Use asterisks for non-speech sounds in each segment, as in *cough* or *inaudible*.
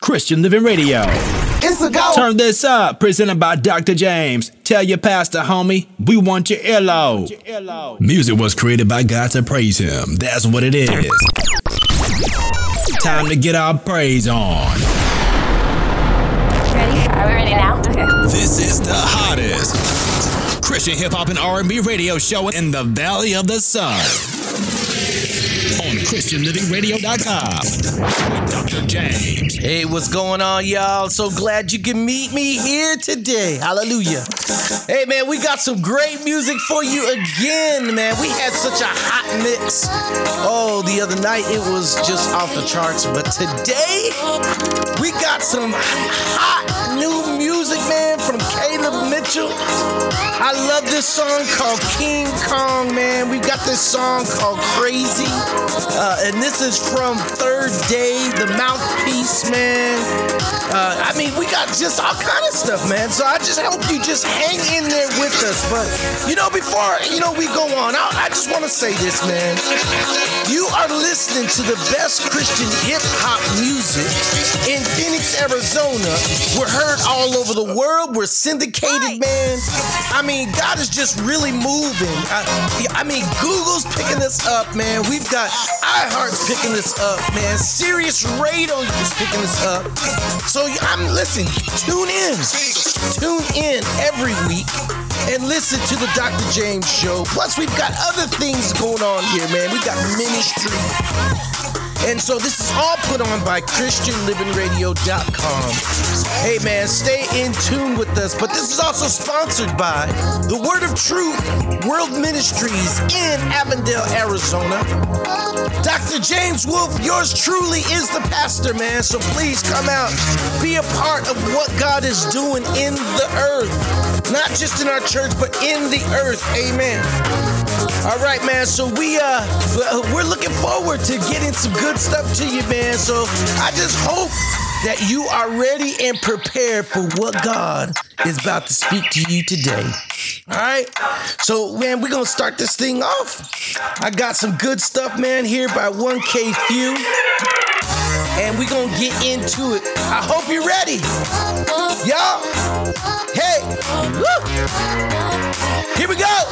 Christian Living Radio. It's a go. Turn this up, presented by Dr. James. Tell your pastor, homie, we want your earlobe. Music was created by God to praise Him. That's what it is. Time to get our praise on. Ready? Are we ready now? Okay. This is the hottest Christian hip hop and R&B radio show in the Valley of the Sun. ChristianLivingRadio.com with Dr. James. Hey, what's going on, y'all? So glad you can meet me here today. Hallelujah. Hey, man, we got some great music for you again, man. We had such a hot mix. Oh, the other night it was just off the charts, but today we got some hot new music, man, from Mitchell. I love this song called King Kong, man. We got this song called Crazy. Uh, and this is from Third Day, the mouthpiece, man. Uh, I mean, we got just all kind of stuff, man. So I just hope you just hang in there with us. But you know, before you know we go on, I, I just want to say this, man. You are listening to the best Christian hip hop music in Phoenix, Arizona. We're heard all over the world. We're syndicated, man. I mean, God is just really moving. I, I mean, Google's picking this up, man. We've got iHeart's picking this up, man. Sirius Radio is picking this up. So I'm listen, tune in, tune in every week and listen to the Dr. James Show. Plus, we've got other things going on here, man. We got ministry. And so this is all put on by ChristianLivingRadio.com. Hey man, stay in tune with us. But this is also sponsored by the Word of Truth World Ministries in Avondale, Arizona. Dr. James Wolf, yours truly is the pastor, man. So please come out, be a part of what God is doing in the earth. Not just in our church, but in the earth. Amen. All right, man. So we uh we're looking forward to getting some good stuff to you, man. So I just hope that you are ready and prepared for what God is about to speak to you today. All right. So, man, we're gonna start this thing off. I got some good stuff, man, here by 1K Phew. And we're gonna get into it. I hope you're ready. Y'all. Hey. Woo. Here we go.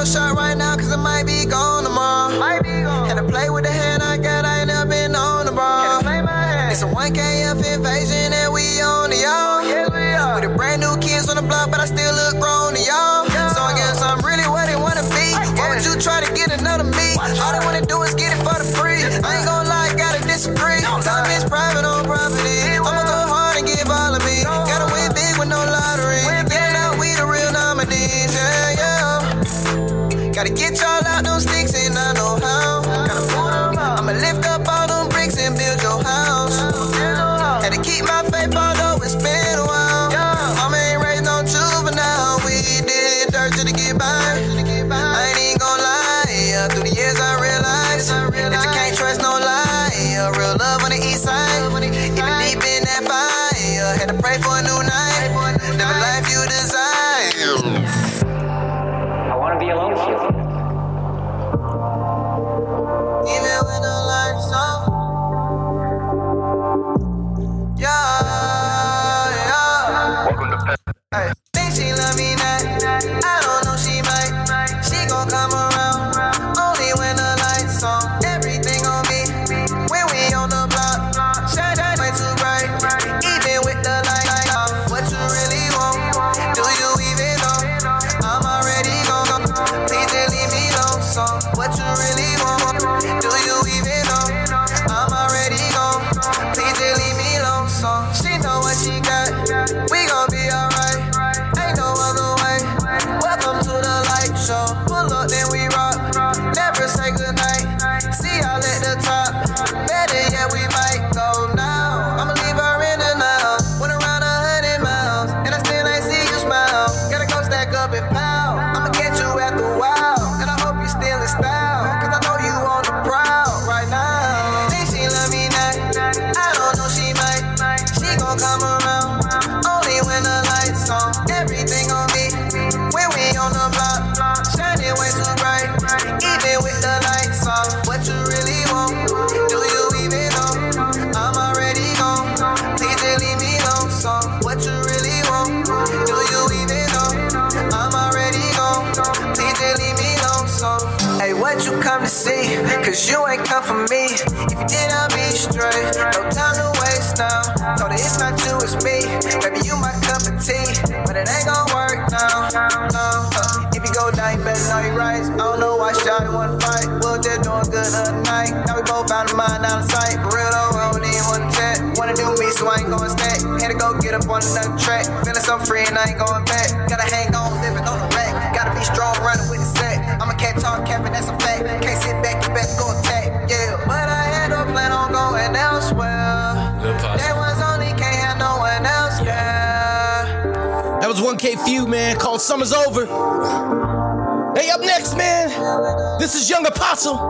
Your shot right now, cause it might be gone tomorrow. Might be gone. Had to play with the hand I got, I ain't never been on the ball. It's a 1KF invasion and we on the y'all. With the brand new kids on the block, but I still look come around. Only when the lights on, everything on me. When we on the block, shining way too bright. Even with the lights off, what you really want? Do you even know? I'm already gone. Please just leave me alone. So what you really want? Do you even know? I'm already gone. Please just leave me alone. So hey, what you come to see? Cause you ain't come for me. If you did, I'll be straight. I ain't gonna stack. Had to go get up on another track. Feeling so free and I ain't going back. Gotta hang on, living on the rack. Gotta be strong, running with the set. I'm a cat talk capping, that's a fact. Can't sit back, you better go attack. Yeah, but I had no plan on going elsewhere. There was only can't have no one else there. That was 1K Phew, man, called Summer's Over. Hey, up next, man, this is Young Apostle.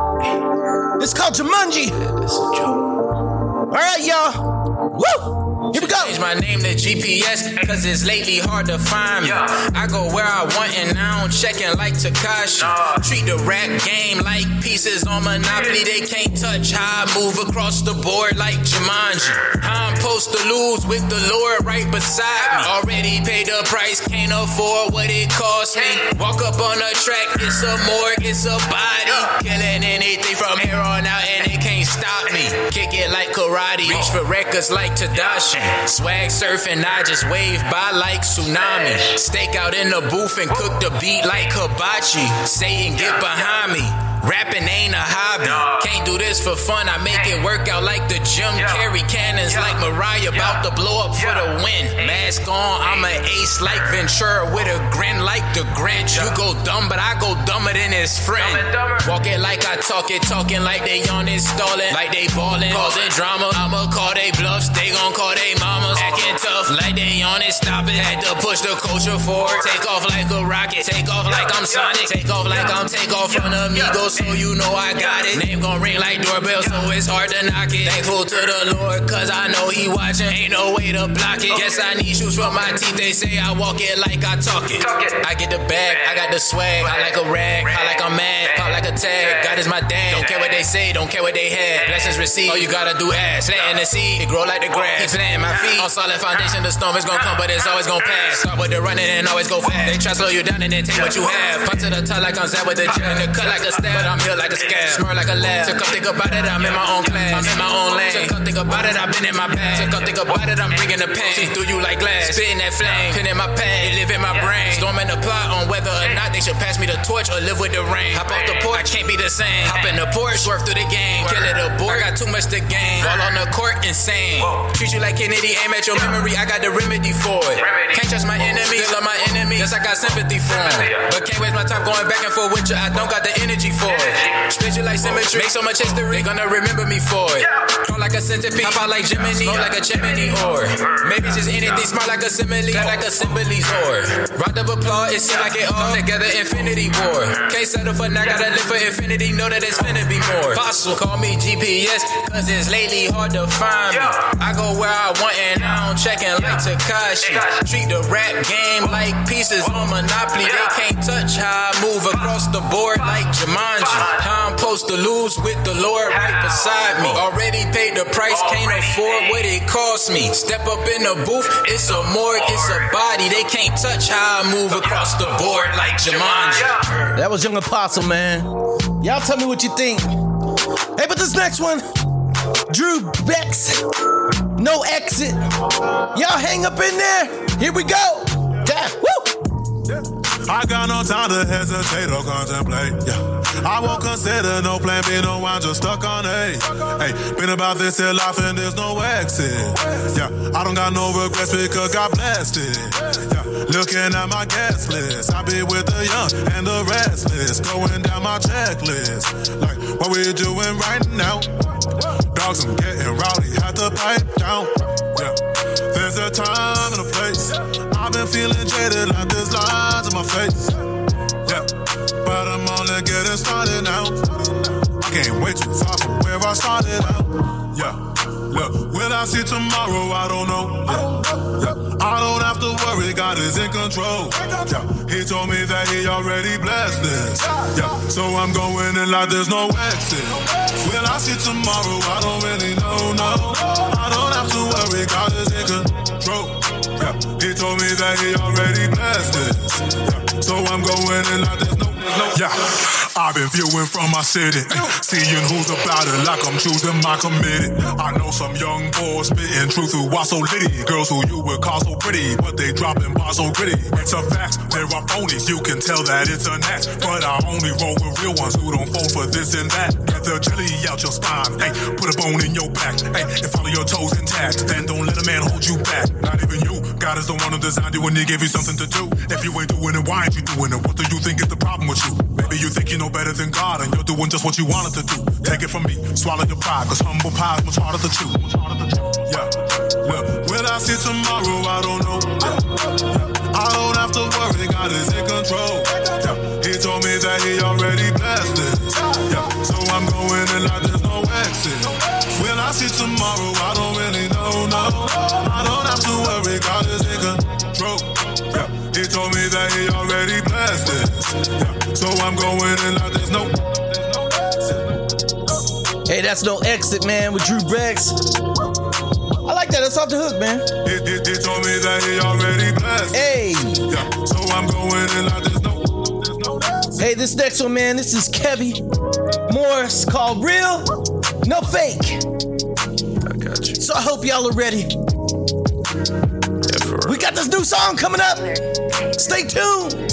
It's called Jumanji. All right, y'all. Woo! Here we go. Change my name to GPS, cause it's lately hard to find me. I go where I want and I don't checkin' like Takashi. Treat the rap game like pieces on Monopoly. They can't touch how I move across the board like Jumanji. I'm supposed to lose with the Lord right beside me. Already paid the price, can't afford what it cost me. Walk up on the track, it's a morgue, it's a body. Killing anything from here on out and it can't stop me. Kick it like karate, reach for records like Tadashi. Swag surfing, I just wave by like tsunami. Stake out in the booth and cook the beat like hibachi. Satan, get behind me. Rapping ain't a hobby. Can't do this for fun. I make it work out like the gym. Carry cannons like Mariah, about to blow up for the win. Mask on, I'm an ace like Ventura with a grin like the Grinch. You go dumb, but I go dumber than his friend. Walk it like I talk it, talking like they on installing, like they ballin', causing drama. I'ma call they bluffs, they gon' call they mamas. Acting tough, like they on it, stop it. Had to push the culture forward. Take off like a rocket, take off like I'm Sonic, take off like I'm take off from the Migos, so you know I got it. Name gon' ring like doorbell, so it's hard to knock it. Thankful to the Lord, cause I know He watching. Ain't no way to block it. Guess I need shoes for my teeth. They say I walk it like I talk it. I get the bag, I got the swag. I like a rag, I like I'm mad, pop like a tag. God is my dad. Don't care what they say, don't care what they had. Blessings received. All you gotta do ask. Planting the seed, it grow like the grass. Keep planting my feet on solid foundation. The storm is gonna come, but it's always gonna pass. Start with the running and always go fast. They try to slow you down and then take what you have. Pop to the top like I'm Zach with the jab. In the cut like a stab, but I'm here like a scab. Smur like a lab. To come think about it, I'm in my own class. I'm in my own lane. To come think about it, I've been in my bag. To come think about it, I'm bringing the pain. See through you like glass. Spitting that flame. Pin in my pad, it live in my brain. Storming the plot on whether or not they should pass me the torch or live with the rain. Hop off the porch, I can't be the same. Hop in the Porsche, swerve through the game. Kill it aboard, I got too much to gain. Ball on the court, insane. Treat you like Kennedy, aim at your memory, I got the remedy for it. Can't trust my enemy, love my enemy. Yes, I got sympathy for him. But can't waste my time going back and forth with you, I don't got the energy for Split you like symmetry, make so much history, they gonna remember me for it. Crawl like a centipede, pop out like Jiminy, smoke like a chimney, or maybe just anything smart like a simile, like a symbolis, or round of applause, it seems like it all together, infinity war. Can't settle for now, gotta live for infinity, know that it's finna be more. Fossil, call me GPS, cause it's lately hard to find me. I go where I want and I don't checkin' like Takashi. Treat the rap game like pieces on Monopoly, they can't touch how I move across the board like Jumanji. How I'm supposed to lose with the Lord right beside me. Already paid the price, can't afford what it cost me. Step up in the booth, it's a morgue, it's a body. They can't touch how I move across the board like Jumanji. That was Young Apostle, man. Y'all tell me what you think. Hey, but this next one, Drew Bex, no exit. Y'all hang up in there. Here we go. Yeah, woo. I got no time to hesitate or contemplate. Yeah. I won't consider no plan B, no, I'm just stuck on A. Hey, been about this here life and there's no exit. Yeah, I don't got no regrets because God blessed it. Yeah, looking at my guest list, I be with the young and the restless, going down my checklist. Like, what we doing right now? Dogs, I'm getting rowdy, had to pipe down. There's a time and a place. I've been feeling jaded like there's lines in my face. Yeah, but I'm only getting started now. I can't wait too far from where I started out. Yeah, Look, will I see tomorrow? I don't know. Yeah. Yeah. I don't have to worry, God is in control. He told me that he already blessed this. Yeah. So I'm going in like there's no exit. Will I see tomorrow? I don't really know, no. I don't have to worry, God is in control. Yeah. He told me that he already blessed this. Yeah. So I'm going in like there's no, no. Yeah. I've been viewing from my city, seeing who's about it like I'm choosing my committee. I know some young boys spitting truth who are so litty. Girls who you would call so pretty, but they dropping bars so gritty. It's a fact, there are phonies, you can tell that it's a act. But I only roll with real ones who don't fall for this and that. Get the jelly out your spine, hey, put a bone in your back, hey, and follow your toes intact. Then don't let a man hold you back, not even you. God is the one who designed you and he gave you something to do. If you ain't doing it, why ain't you doing it? What do you think is the problem with you? Maybe you think you know better than God and you're doing just what you wanted to do. Take it from me, swallow your pride, cause humble is much harder to chew. Yeah, look, will I see tomorrow? I don't know. I don't have to worry, God is in control. He told me that he already blessed this. Yeah, so I'm going in like there's no exit. Will I see tomorrow? Told me that he already blessed this. Yeah, so I'm going in like there's no. Hey, that's no exit, man, with Drew Brex. I like that. That's off the hook, man. He, he, he told me that he already blessed. Hey. Yeah, so I'm going in like there's no. There's no Hey, this next one, man, this is Kevy Morris called Real, No Fake. I got you. So I hope y'all are ready. Got this new song coming up. Stay tuned.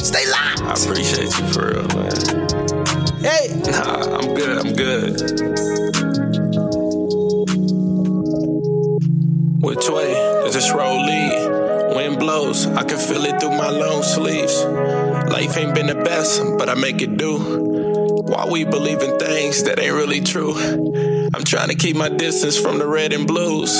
Stay locked. I appreciate you for real, man. Hey, Nah, I'm good. I'm good. Which way does this road lead? Wind blows, I can feel it through my long sleeves. Life ain't been the best, but I make it do. Why we believe in things that ain't really true? I'm trying to keep my distance from the red and blues.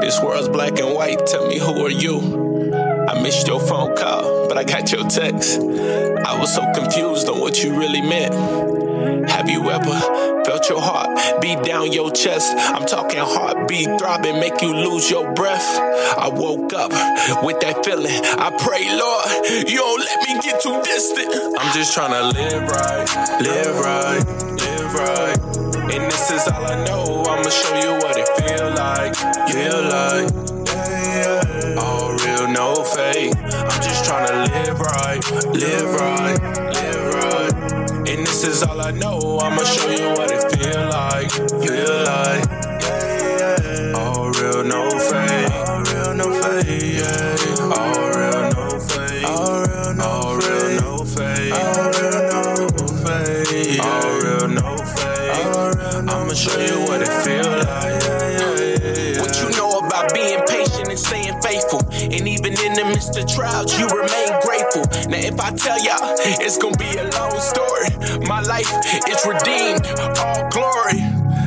This world's black and white, tell me who are you? I missed your phone call, but I got your text. I was so confused on what you really meant. Have you ever felt your heart beat down your chest? I'm talking heartbeat throbbing, make you lose your breath. I woke up with that feeling. I pray, Lord, you don't let me get too distant. I'm just trying to live right, live right, live right. And this is all I know. I'ma show you what it feel like, feel like. All real, no fake. I'm just trying to live right, live right, live right. And this is all I know. I'ma show you what it feel like, feel like. All real, no fake. All real, no fake. Yeah. All real, no fake. All real, no fake. Show you what it feel like. What you know about being patient and staying faithful, and even in the midst of trials, you remain grateful. Now, if I tell y'all, it's gonna be a long story. My life is redeemed, all glory.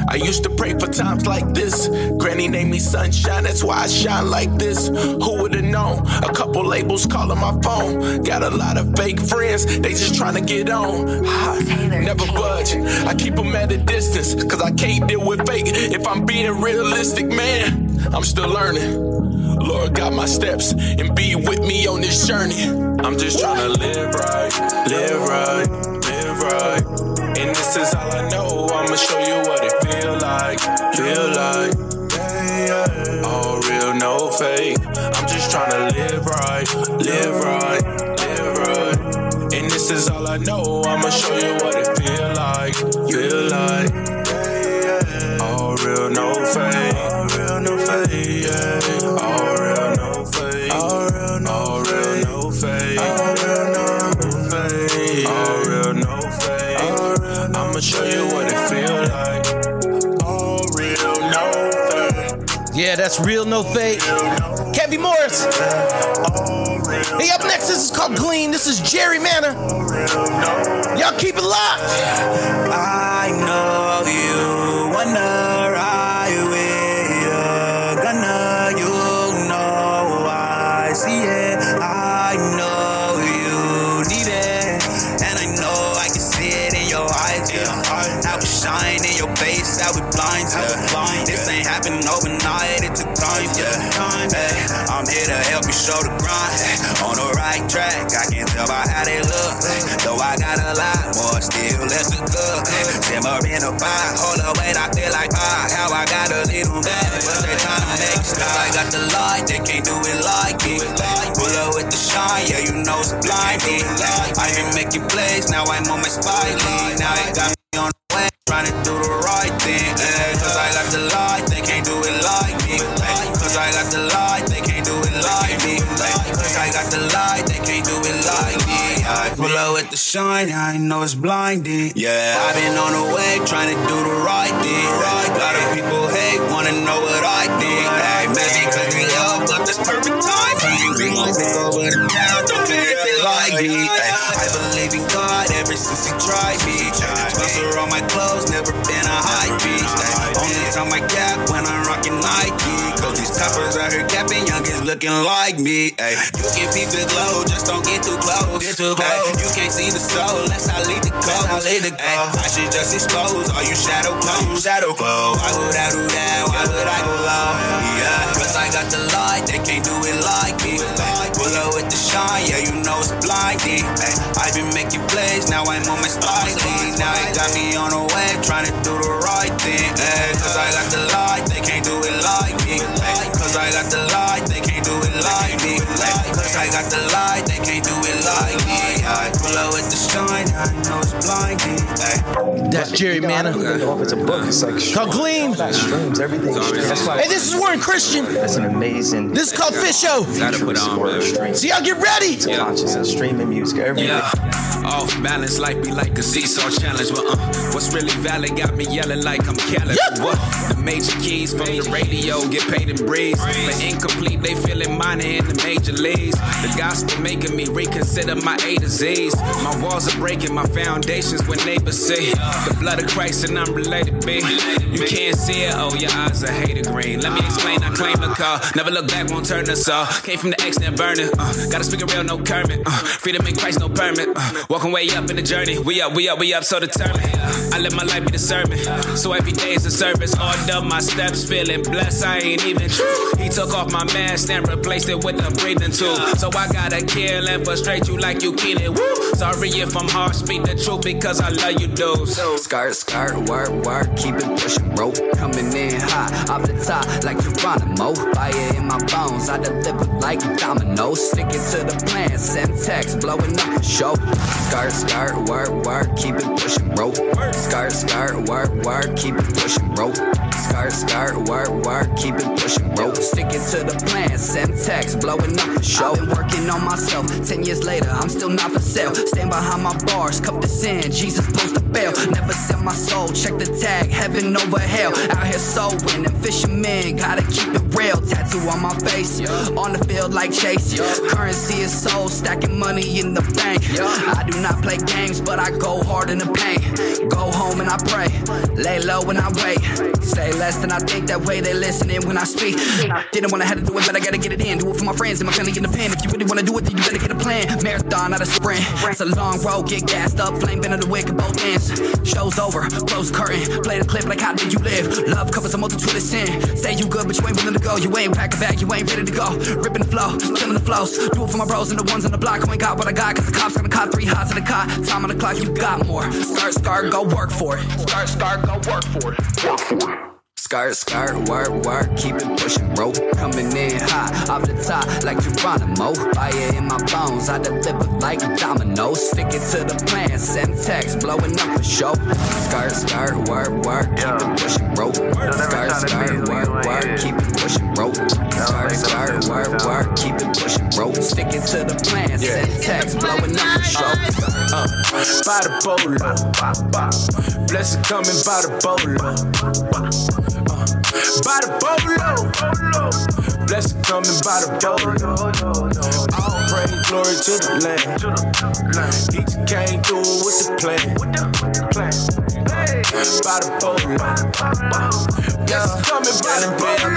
I used to pray for times like this. Granny named me sunshine, that's why I shine like this. Who would've known? A couple labels calling my phone. Got a lot of fake friends, they just trying to get on. I never budge, I keep them at a distance, cause I can't deal with fake. If I'm being realistic, man, I'm still learning. Lord, got my steps and be with me on this journey. I'm just trying to live right, live right, live right. And this is all I know. I'ma show you what feel like. All real, no fake. I'm just trying to live right, live right, live right. And this is all I know. I'ma show you what it feel like, feel like. All real, no fake. All real, no fake. Yeah. All yeah, that's real, no fake. Kevy Morris. Hey, up next, this is called Glean. This is Jerry Manor. Y'all keep it locked. I know you look. Eh? Though I got a lot more, still less than good. Eh? Simmer in a pot, hold up, wait, I feel like ah, how I got a little bit, but they trying to make stop. I got the light, they can't do it like me. Pull up with the shine, yeah, you know it's blinding. I been making plays, now I'm on my spy Now it got me on the way, trying to do the right thing. Yeah, cause I got the light, they can't do it like me. Cause I got the light, they can't do it like me. Cause I got the light, they can't do it like me. I pull up with the shine, I know it's blinding. Yeah, I've been on the way, trying to do the right thing. Right, lot of people hate, wanna know what I think. Hey, maybe cause we up, but this perfect timing. We gon' take over the town, don't care if they like me. I believe in God ever since he tried me. Sponsor all my clothes, never been a hype beast. Only time I gap when I'm rocking Nike. Toppers out here capping, youngins looking like me. Ay, you can peep the glow, just don't get too close. Get too close. Ay, you can't see the soul, unless I lead the code. I lead the code. I should just expose all you shadow clones. Shadow clone. Why would I do that? Why would I go low? Yeah, cause I got the light, they can't do it like me. Ay, pull up with the shine, yeah, you know it's blinding. Ay, I've been making plays, now I'm on my league. Now it got me on the way, trying to do the right thing. Ay, cause I got the light, they can't do it like me. Ay, cause I got the light, they can't do it like me. Cause I got the light, they can't do it like me. I pull up with the shine, I know it's blinding. Ay. That's Jerry Manna. I don't even know if it's a book. It's like Called Gleam. streams, everything. That's why Hey, this is Warren Christian. that's an amazing. This is called Fish Show. Gotta put on, sport of man. streaming. So y'all get ready. It's consciousness, streaming music, everything. Yeah. Off balance, life be like a seesaw challenge. But uh, what's really valid got me yelling like I'm Khaled. Yep. What? The major keys from the radio get paid in breeze. But incomplete, they feeling minor in the major leagues. The gospel making me reconsider my A to Z's. My walls are breaking, my foundations when neighbors see the blood of Christ and I'm related, B. You can't see it, oh, your eyes are hater green. Let me explain, I claim the call. Never look back, won't turn us off. Came from the X, then burn it. Uh, gotta speak it real, no Kermit. Uh, freedom in Christ, no permit. Uh, walking way up in the journey. We up, we up, we up, so determined. I live my life be the sermon. So every day is a service. Order my steps, feeling blessed. I ain't even true. He took off my mask and replaced it with a breathing tool. So I gotta kill and frustrate you like you kill it. Woo! Sorry if I'm harsh, speak the truth because I love you, dudes. Skirt, skirt, work, work, keep it pushing, bro. Coming in hot, off the top like Geronimo. Fire in my bones, I deliver like dominoes. Stick it to the plan, send text, blowing up the show. Skirt, skirt, work, work, keep it pushing, bro. Skirt, skirt, work, work, keep it pushing, bro. Skirt, skirt, work, work, keep it pushing, bro. Stick it to the plan, send text, blowing up the show. I've been working on myself. Ten years later, I'm still not for sale. Stand behind my bars, cup the sin. Jesus post the bail. Never sell my soul. Check the tag, heaven over hell. Out here sowing and fishermen, gotta keep it real. Tattoo on my face, on the field like Chase. Currency is soul, stacking money in the bank. I do not play games, but I go hard in the paint. Go home and I pray, lay low when I wait. Less than I think. That way they listening when I speak. Didn't wanna have to do it, but I gotta get it in. Do it for my friends and my family in the pen. If you really wanna do it, then you better get a plan. Marathon, not a sprint. It's a long road, get gassed up, flame been of the wick at both ends. Show's over, close curtain, play the clip like how did you live? Love covers a multitude of sin. Say you good, but you ain't willing to go. You ain't pack a bag, you ain't ready to go. Ripping the flow, killing the flows. Do it for my bros and the ones on the block who ain't got what I got. Cause the cops gonna cop three hots in the cot. Time on the clock, you got more. Start, start, go work for it. Start, start, go work for it. Work for it. Skirt, skirt, work, work, keep it pushing, bro. Coming in hot, off the top like Geronimo. Fire in my bones, I deliver like dominoes. Stick it to the plan, send text, blowing up the show. Skirt, skirt, work, work, keep it pushing, bro. Skirt, skirt, work, work, keep it pushing, bro. Work, work, keep it pushing, bro. Sticking to the plan, send text, blowing up the show. Uh, by the bolo. Blessing coming by the bolo. Uh, by the bolo. Blessing coming by the bolo. All praise, glory to the Lamb. He came through with the plan. By the bolo. Blessing coming by the bolo.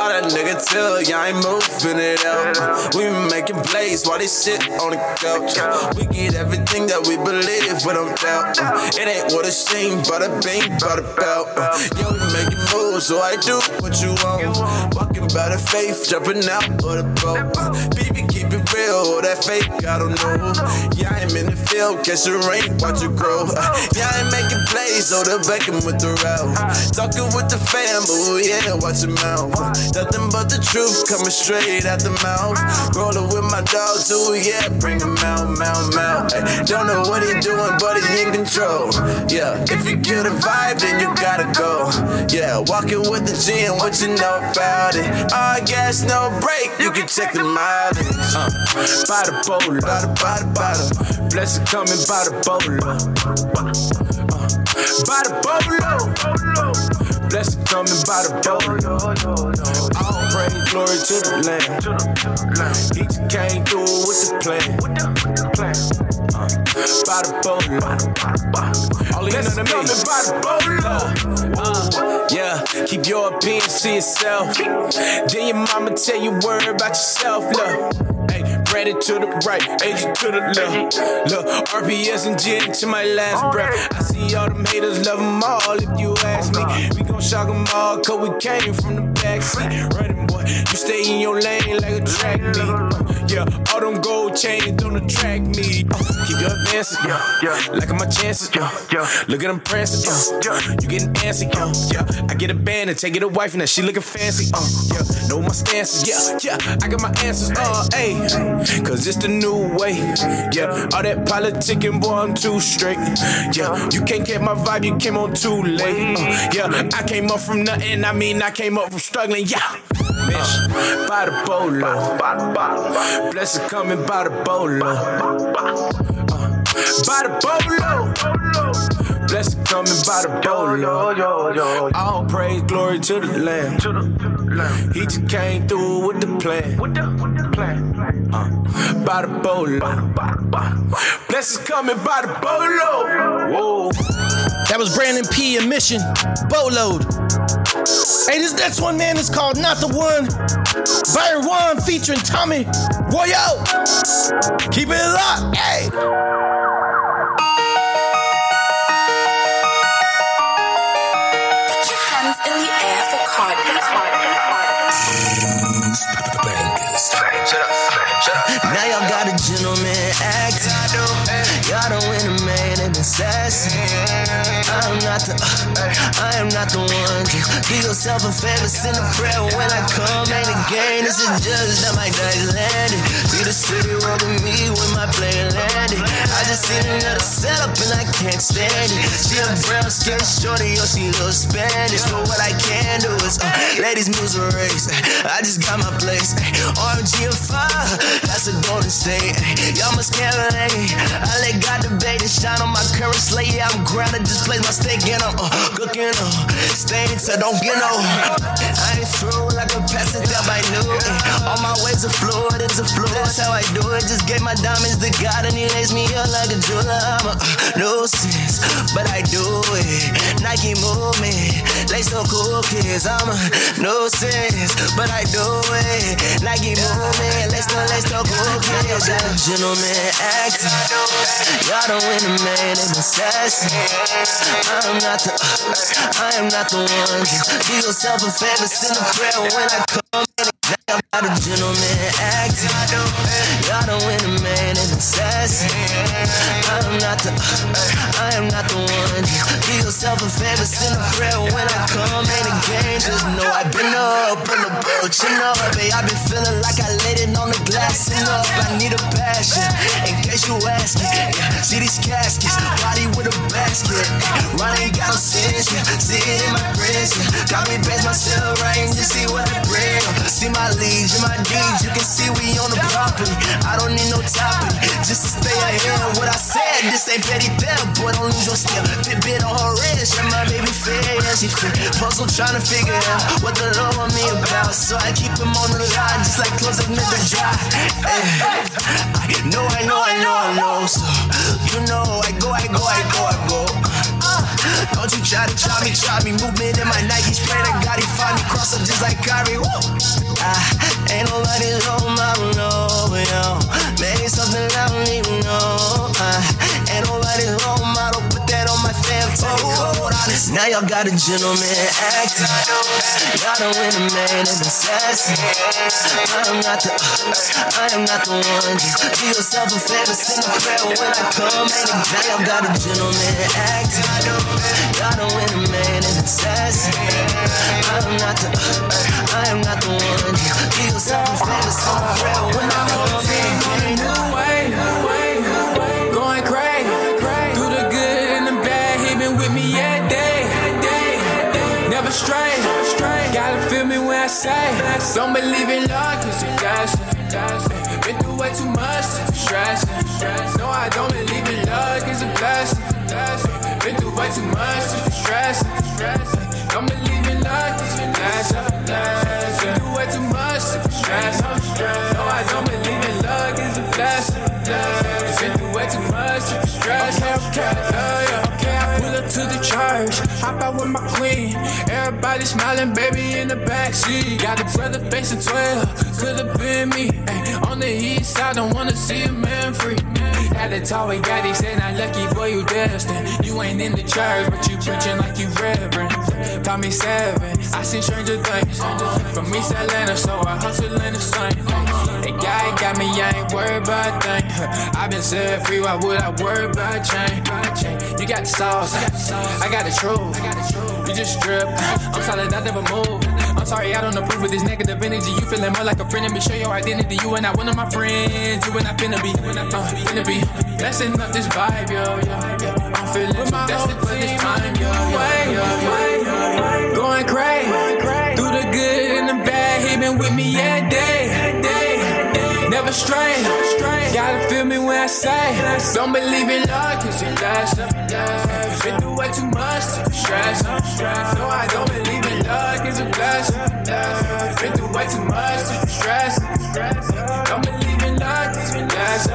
All that nigga tell, y'all ain't moving it out. We making plays while they sit on the couch. We get everything that we believe without doubt. It ain't what it seems, but a beam, but a belt. Yo, we making moves, so I do what you want. Walking by the faith, jumping out of the boat. Baby, keep it real, that fake, I don't know. Yeah, I'm in the field, catch the rain, watch it grow. Uh, yeah, I ain't making plays, so the Beckham with the route. Talking with the fam, oh yeah, watch your mouth. Nothing but the truth coming straight out the mouth. Rolling with my dog too, yeah, bring him out, mouth. Ay, don't know what he doing, but he in control. Yeah, if you get a vibe, then you gotta go. Yeah, walking with the G and what you know about it. Oh, All gas, no break, you can check the mileage. Uh, by the bowler, by the, by the, by the. Blessing coming by the bowler. Uh, by the bowler. Blessing coming by the bowler. All praise, glory to the Lamb. He just came through with the plan. Uh, by the bowler. All in on the coming by the bowler. Uh, yeah, keep your opinions to yourself. Then your mama tell you word about yourself, look. Hey, ready to the right, agent to the left. Look, RPS and Jen to my last breath. I see all them haters love them all. If you ask me, we gon' shock them all, cause we came from the backseat. Running, boy, you stay in your lane like a track meet. Yeah, all them gold chains don't attract me. Keep your advances, yeah, yeah. Like my chances, yeah, yeah. Look at them prancing, uh, yeah. You getting fancy, uh, yeah. I get a band and take it a wife, and now she looking fancy, uh, yeah. Know my stances, yeah, yeah. I got my answers, uh, Cause it's the new way. Yeah, all that politicking, boy, I'm too straight. Yeah, you can't get my vibe, you came on too late. Uh, yeah, I came up from nothing, I mean, I came up from struggling, yeah. Bitch, by the bolo. Blessed coming by the bolo. Uh, by the bolo. Blessed coming by the bolo. All praise, glory to the Lamb. He just came through with the plan. Uh, by the bolo. Blessed coming by the bolo. Whoa. That was Brandon P. and Mission Boatload. Hey, this next one, man, is called Not the One. Byron One featuring Tommy Royale. Keep it locked. Hey. And not the one. Just do yourself a favor, send a prayer when I come. Ain't a game, this is just that my dice landed. See the city welcome me when my plane landed. I just seen another setup and I can't stand it. She a brown skin shorty, or she little Spanish. But what I can do is, uh, ladies moves a race. I just got my place. RMG and fire, that's a golden state. Y'all must can't. I let God debate and shine on my current slate. Yeah, I'm grounded, just place my steak in them. Uh, cooking them, staying so don't get no. I ain't through like a peasant that by noon. All my ways are fluid, it's a fluid. That's how I do it. Just gave my diamonds to God and he lays me up like a jeweler. I'm a no sense, but I do it. Nike movement, lace no cool kids. I'm a no sense, but I do it. Nike movement, lace no cool kids. I'm a gentleman acting. Y'all don't win a man and assassin. I'm not the, I am not the one. Do yourself a favor, send a prayer when I come. I'm not a gentleman acting. Y'all don't win a man and assassin. I'm not the, I am not the one. Just do yourself a favor, send a prayer when I come. Ain't a game, just know I've been up on the boat, chin up. Babe, I've been feeling like I laid it on the glass up. I need a passion, in case you ask me. See these caskets, body with a basket. Ronnie got no sense, yeah. See it in my yeah. Got me base myself right to see what I bring. See my leads my you can see we on the property. I don't need no topic, just to stay ahead of what I said. This ain't petty better, boy, don't lose your step. Bit bit on her wrist, and my baby fair, yeah, she fit. Puzzle trying to figure out what the Lord on me about. So I keep him on the line, just like close up never dry. Hey, I know, I know, I know, I know. So you know, I go, I go, I go, I go. Don't you try to try me, try me. Movement in my Nike spray, I got it, find me, cross up just like Kyrie. Woo. I ain't nobody's role model, no, yo. Maybe something I don't even know. I ain't nobody's Now y'all got a gentleman acting. Y'all win a man and assassin. I am not the, I am not the one. Just do yourself a favor, send a prayer when I come. And now y'all got a gentleman acting. Y'all win a man and assassin. I am not the, say. Don't believe in love, cause you got Been through way too much to stress. No, I don't believe in cause it's a blessing. Been through way too much to stress. Don't believe in love, cause you blessing. Been through way too much to stress. No, I don't believe in cause it's a blessing. Been through way too much to stress. Okay, okay, yeah, to the church. Hop out with my queen. Everybody smiling, baby in the backseat. Got a brother facing 12. Could've been me. Ay, on the east side, don't wanna see a man free. Had to talk with God, he said, not lucky, boy, you destined. You ain't in the church, but you preaching like you reverend. Call me seven, I seen stranger things. From East Atlanta, so I hustle in the sun. Hey, guy got me, I ain't worried about a thing. i been set free, why would I worry about chain? You got the sauce, I got the truth. You just strip, I'm solid, I never move. I'm sorry, I don't approve of this negative energy. You feeling more like a friend of me. Show your identity. You and not one of my friends. You and I finna be. Uh, finna be. Blessing up this vibe, yo, yo. I'm feeling so destined for this time, yo, yo, yo, yo. Going crazy. Through the good and the bad, he been with me every day. Never stray. Gotta feel me when I say. Don't believe in love, cause it lasts. Been through way too much to stress. No, I don't believe in love, cause it lasts. Been through way too much to stress. Don't believe in love, cause it lasts.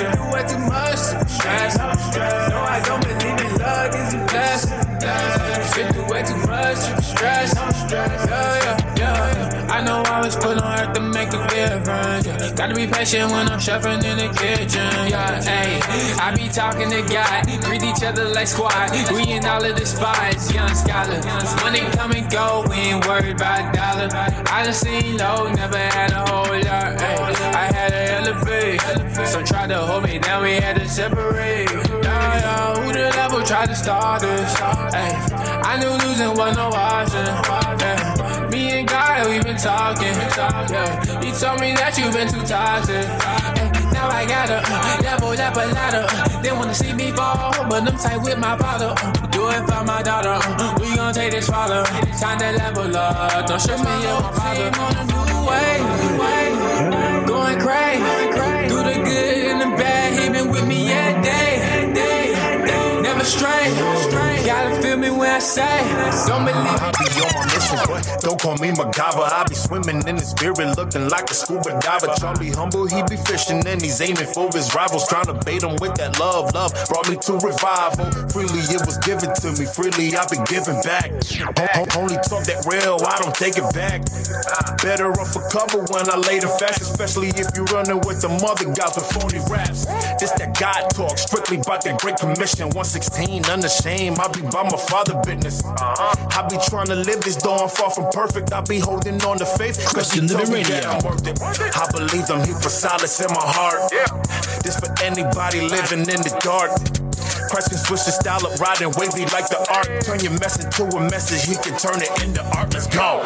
Been through way too much to stress. No, I don't believe in love, cause it lasts. Been through way too much to stress. Yeah, yeah, yeah. I know I was put on earth to make a difference. Yeah. Gotta be patient when I'm chefing in the kitchen. Yeah, hey, I be talking to God, greet each other like squad. We in all of the spots, young scholar. Money come and go, we ain't worried about a dollar. I done seen low, never had a whole lot. Hey, I had to elevate. Some tried to hold me down, we had to separate. Yeah, yeah, who the devil tried to start us? Hey, I knew losing was no option. Yeah. Me and God, we been talking. He told me that you been too toxic. Hey, now I gotta uh, level up a ladder. They wanna see me fall, but I'm tight with my father. Uh, do it for my daughter. Uh, we gon' take this farther. Time to level up. Don't stress me my father. On a new way, way. Going crazy. Through the good and the bad, he been with me every day. Stray. Gotta feel me when I say. Don't believe I be on my mission, but don't call me MacGyver. I be swimming in the spirit, looking like a scuba diver. Charlie humble, he be fishing and he's aiming for his rivals, trying to bait him with that love. Love brought me to revival. Freely it was given to me, freely I be giving back. Only talk that real, I don't take it back. Better off a cover when I lay the facts, especially if you running with the mother guys with phony raps. This that God talk, strictly about that great commission. 116, unashamed. I be by my father business. I be trying to live this, though I'm far from perfect. I be holding on to faith. Cause he Christian told me Living that Radio. I'm worth it. I believe him, he put solace in my heart. This for anybody living in the dark. Christ can switch the style up, riding wavy like the art. Turn your message to a message, he can turn it into art. Let's go.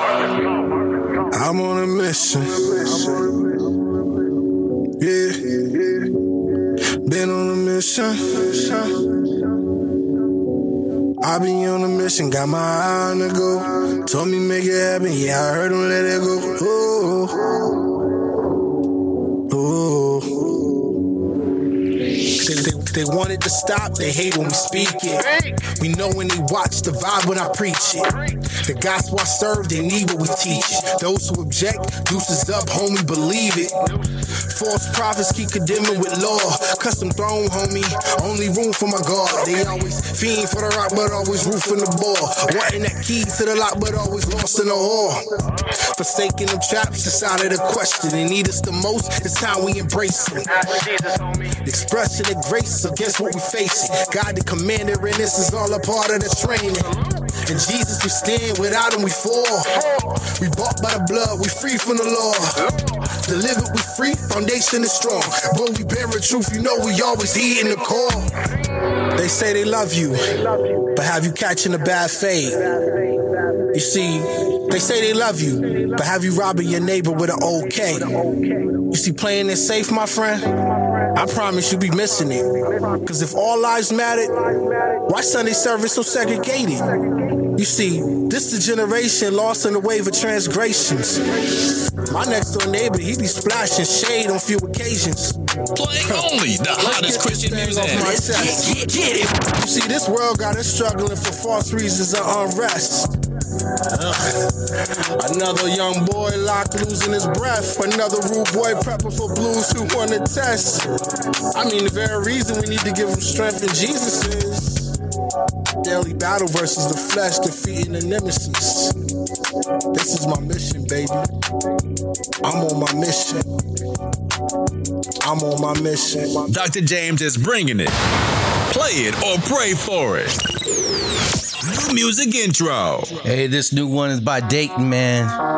I'm on a mission. Yeah. Been on a mission. I be on a mission, got my eye on the go. Told me make it happen, yeah, I heard him let it go. Oh, They want it to stop, they hate when we speak it. We know when they watch the vibe when I preach it. The gospel I serve, they need what we teach. Those who object, deuces up, homie, believe it. False prophets keep condemning with law. Custom throne, homie, only room for my God. They always fiend for the rock, but always roofing the ball. Wanting that key to the lock, but always lost in the hall. Forsaking them traps, it's out of the question. They need us the most, it's how we embrace it. Expression of grace against what we facing. God the commander, and this is all a part of the training. And Jesus, we stand, without him we fall. We bought by the blood, we free from the law. Delivered, we free, foundation is strong. When we bear the truth, you know we always heed in the call. They say they love you, but have you catching a bad fade? You see, they say they love you, but have you robbing your neighbor with an okay? You see, playing it safe, my friend? I promise you be missing it. Cause if all lives mattered, why Sunday service so segregated? You see, this the generation lost in the wave of transgressions. My next door neighbor, he be splashing shade on few occasions. Playing only the hottest Christian music. Get it? you see, this world got us struggling for false reasons of unrest. *laughs* Another young boy locked losing his breath. Another rude boy prepping for blues who want to test. I mean, the very reason we need to give him strength in Jesus is daily battle versus the flesh, defeating the nemesis. This is my mission, baby. I'm on my mission. I'm on my mission. Dr. James is bringing it. Play it or pray for it. Music intro. Hey, this new one is by Dayton, man.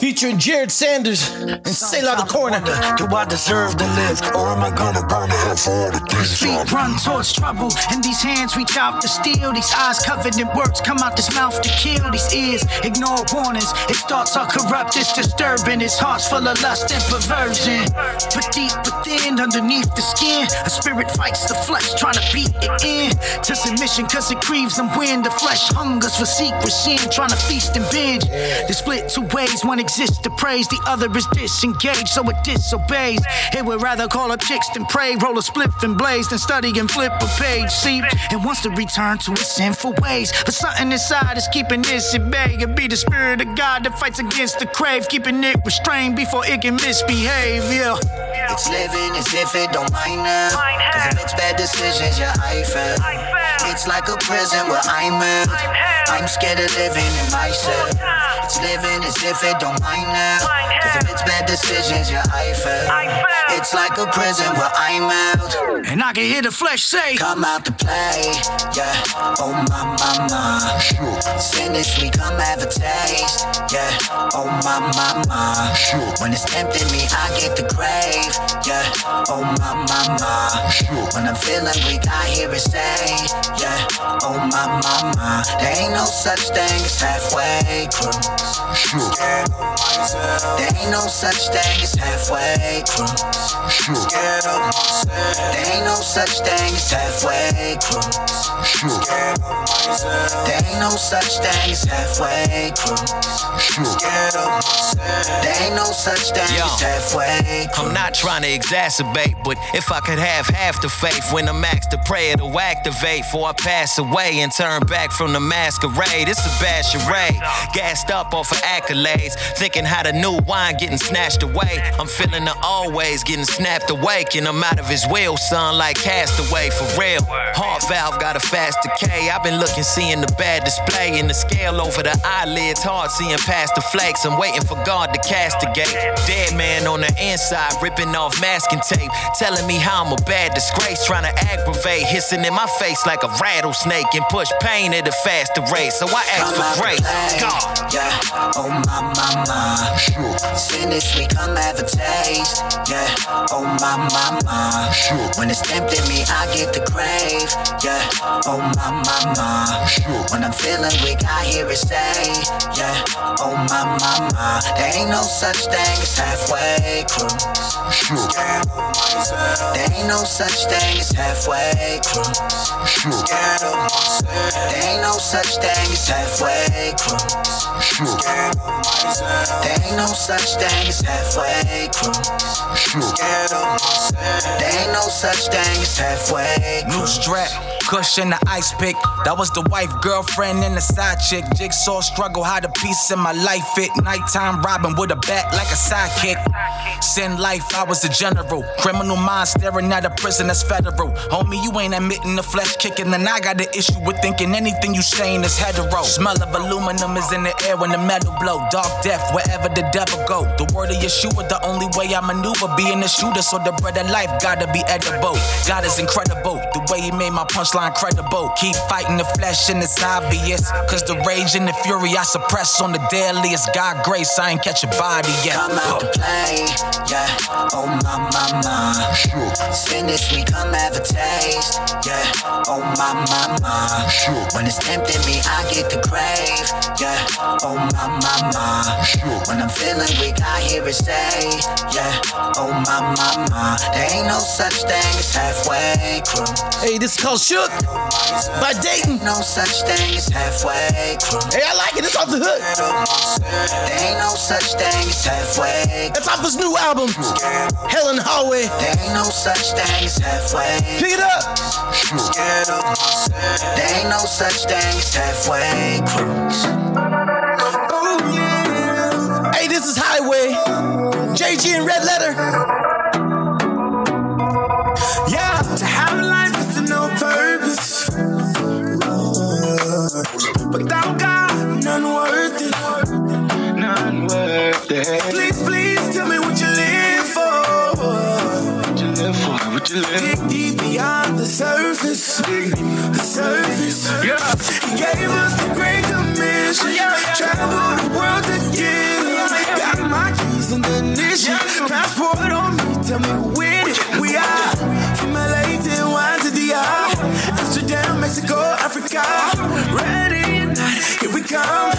Featuring Jered Sanders and Selah the Corner. Do I deserve to live, or am I gonna burn in hell for all the things Feet run towards trouble, and these hands reach out to steal. These eyes covered in words come out this mouth to kill. These ears ignore warnings. His thoughts are corrupt, it's disturbing. His heart's full of lust and perversion. But deep within, underneath the skin, a spirit fights the flesh, trying to beat it in to submission, cause it grieves them when the flesh hungers for secret sin, trying to feast and binge. They split two ways, one exists to praise, the other is disengaged, so it disobeys. It would rather call up chicks than pray, roll a spliff and blaze, than study and flip a page. See, it wants to return to its sinful ways, but something inside is keeping this at bay. It be the spirit of God that fights against the crave, keeping it restrained before it can misbehave. Yeah. It's living as if it don't mind now. Cause if it's bad decisions, yeah, I fail. It's like a prison where I'm at. I'm scared of living in myself. It's living as if it don't mind now. Cause if it's bad decisions, yeah, I fail. It's like a prison where I'm out. And I can hear the flesh say, Come out to play, yeah. Oh my mama. Sin is sweet, come have a taste, yeah. Oh my mama. When it's tempting me, I get the crave, yeah. Oh my mama. When I'm feeling weak, I hear it say, yeah. Oh my mama. There ain't no such thing as halfway cruise. Myself. There ain't no such thing as halfway cruise. Myself. There ain't no such thing as halfway cruise. Scared of myself. There ain't no such thing as halfway cruise. Scared of myself. There ain't no such thing as halfway. I'm not trying to exacerbate, but if I could have half the faith when I'm asked to pray, it'll activate before I pass away and turn back from the masquerade. It's a bad charade. Gassed up off of accolades, thinking how the new wine getting snatched away. I'm feeling the always getting snapped awake, and I'm out of his will, son, like castaway for real. Heart valve got a fast decay. I've been looking, seeing the bad display in the scale over the eyelids, hard seeing past the flakes. I'm waiting for God to castigate. Dead man on the inside, ripping off masking tape, telling me how I'm a bad disgrace, trying to aggravate, hissing in my face like a rattlesnake and push pain at a faster rate. So I ask Come for grace. God. Yeah, oh my mama. Sin is sweet, come have a taste. Yeah, oh my mama. When it's tempting me, I get the crave. Yeah, oh my mama. When I'm feeling weak, I hear it say. Yeah, oh my mama. There ain't no such thing as halfway cruise. There ain't no such thing as halfway cruise. There ain't no such thing as halfway cruise. There ain't no such thing as halfway cruise. Scared of myself. There ain't no such thing as halfway New strap, cushion the ice pick. That was the wife, girlfriend, and the side chick. Jigsaw struggle, how the piece in my life fit. Nighttime robbing with a bat like a sidekick. Sin life, I was a general. Criminal mind staring at a prison that's federal. Homie, you ain't admitting the flesh kicking, and I got the issue with thinking anything you saying is hetero. Smell of aluminum is in the air when the metal blow. Dark death, wherever the devil go. The word of Yeshua, the only way I maneuver. Being a shooter, so the bread of life gotta be edible. God is incredible, the way he made my punchline credible. Keep fighting the flesh and it's obvious. Cause the rage and the fury I suppress on the daily is God grace. I ain't catch a body yet. Come out to play, yeah. Oh my, my, my. Sin this we come have a taste, yeah. Oh my, my, my. When it's tempting me, I get the crave, yeah. Oh my, my, my. When I'm feeling weak, I hear it say, yeah. Oh my, my, my. There ain't no such thing as halfway crew. Hey, this is called Shook by Dayton. No such thing as halfway crew. Hey, I like it. It's off the hook. There ain't no such thing as halfway. That's off his new album, the Hallway. There ain't no such thing as halfway. Pick it up. Scared of myself. There ain't no such thing as halfway crews. Oh yeah. Hey, this is Highway. JG and Red Letter. Yeah, to have a life is to know purpose. But without God, none worth it. None worth it. Please, please Dig deep beyond the surface. The surface. Yeah. He gave us the great commission. Yeah. Travel the world together. Got my keys in the ignition. Passport on me. Tell me with it. We are from LA to NY to DR. Amsterdam, Mexico, Africa. Ready or not, here we come.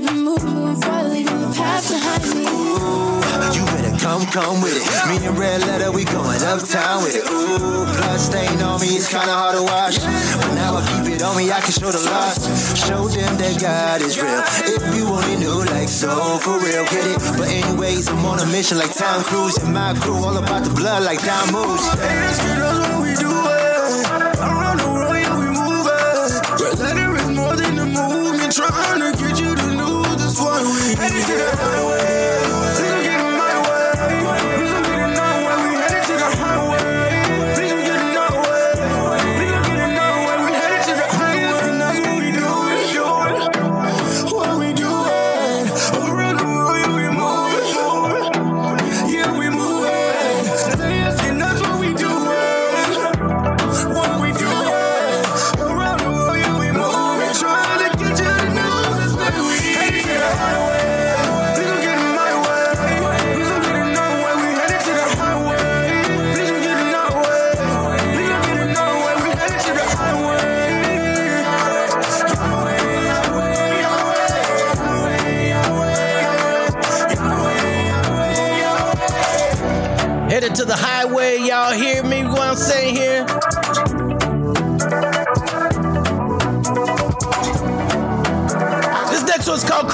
Keep it moving, moving forward, leaving the past behind me. Ooh, You better come, come with it. Me and Red Letter, we going uptown with it. Ooh, blood stain on me, it's kinda hard to wash. But now I keep it on me, I can show the lost. Show them that God is real. If you only knew, like so, for real, get it? But anyways, I'm on a mission like Tom Cruise and my crew, all about the blood like Don Moose. That's what we do it. Around the world, yeah, we move it. Red letter is more than a movement. Trying to get you to lose. That's why we headed to the highway.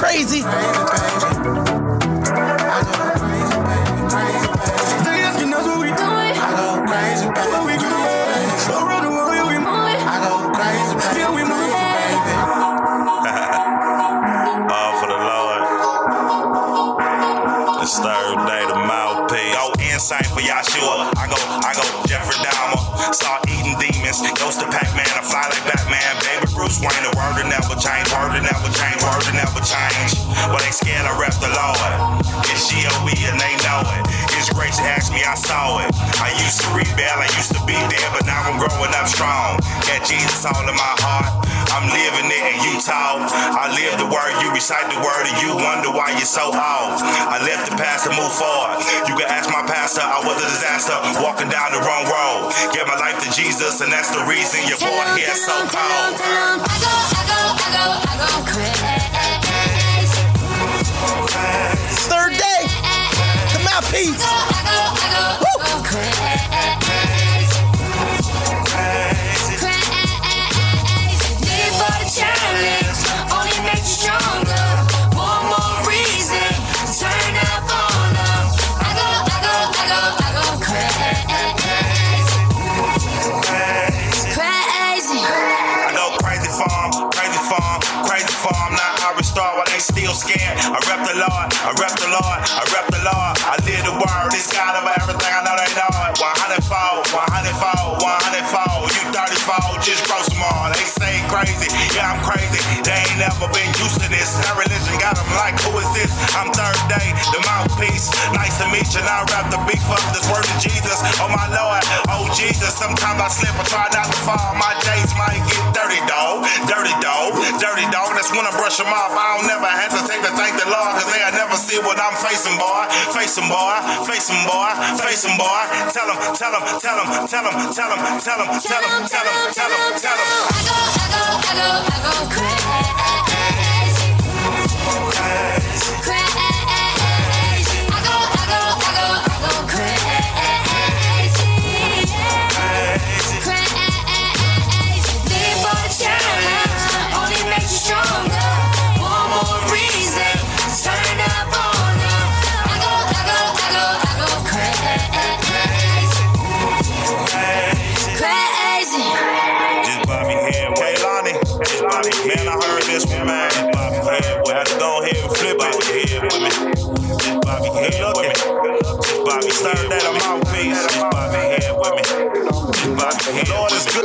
Crazy. Scared I rep the Lord. It's G-O-B and they know it. His grace asked me, I saw it. I used to rebel, I used to be there, but now I'm growing up strong. Got Jesus all in my heart. I'm living it and you talk. I live the word, you recite the word, and you wonder why you're so off. I left the past to move forward. You can ask my pastor, I was a disaster, walking down the wrong road. Gave my life to Jesus, and that's the reason your forehead so cold. Third peace. Only makes you stronger. One more reason to turn up on. I go, I go, I go, I go crazy, crazy. I go crazy crazy crazy. Now I while they still scared. I rep the Lord, I rep the Lord, I rep the Lord. I word, it's God over everything. I know they know it. 100 fold, 100 fold, 100 fold. You 30 fold, just grow some more. They say crazy, yeah, I'm crazy. They ain't never been to meet you. Now I rap the beef up this word of Jesus. Oh my Lord, oh Jesus. Sometimes I slip, I try not to fall. My days might get dirty, dog. Dirty, dog. Dirty, dog. That's when I brush them off. I don't never hesitate to thank the Lord, cause they'll never see what I'm facing, boy. Facing, boy. Facing, boy. Facing, boy. Tell them, tell them, tell them, tell them, tell them, tell them, tell them, tell them, tell them, tell them. Just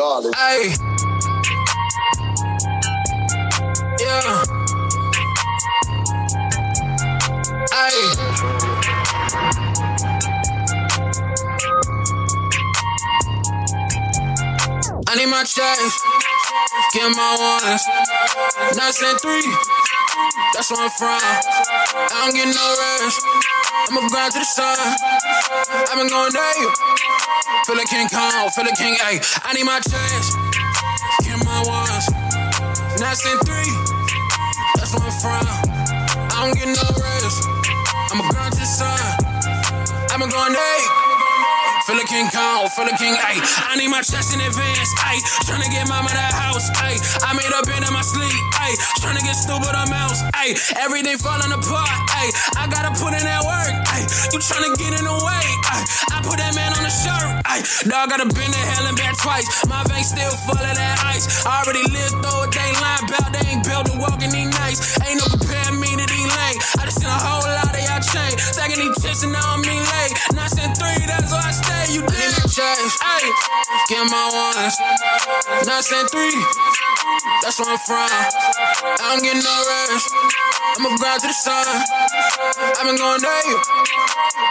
Good. Hey. Yeah. Hey. I need my checks, get my ones. Nice and three, that's where I'm from. I don't get no rest. I'ma grind to the sun. I've been going day. Feel like King Kong, feel like King A. I need my checks, get my ones. Nice and three, that's where I'm from. I don't get no rest. I'ma grind to the sun. I've been going day. Feel like King Kong, feel like King A. I need my chest in advance, ayy. Tryna get mama that house, ayy. I made up in my sleep, ayy. Tryna get stupid on mouse, ayy. Everything falling apart, ayy. I gotta put in that work, ayy. You tryna get in the way, ayy. I put that man on the shirt, ayy. Dog gotta been to hell and back twice. My veins still full of that ice. I already lived through it, they line bout, they ain't built to walk in these nights. Ain't no compare me seen a whole lot of y'all change. Stacking these chips and now late. Nice and three, that's why I stay. You did it, chase. Ayy, get my ones. Nice and three, that's where I'm from. I don't get no rest. I'ma grind to the sun. I've been going day.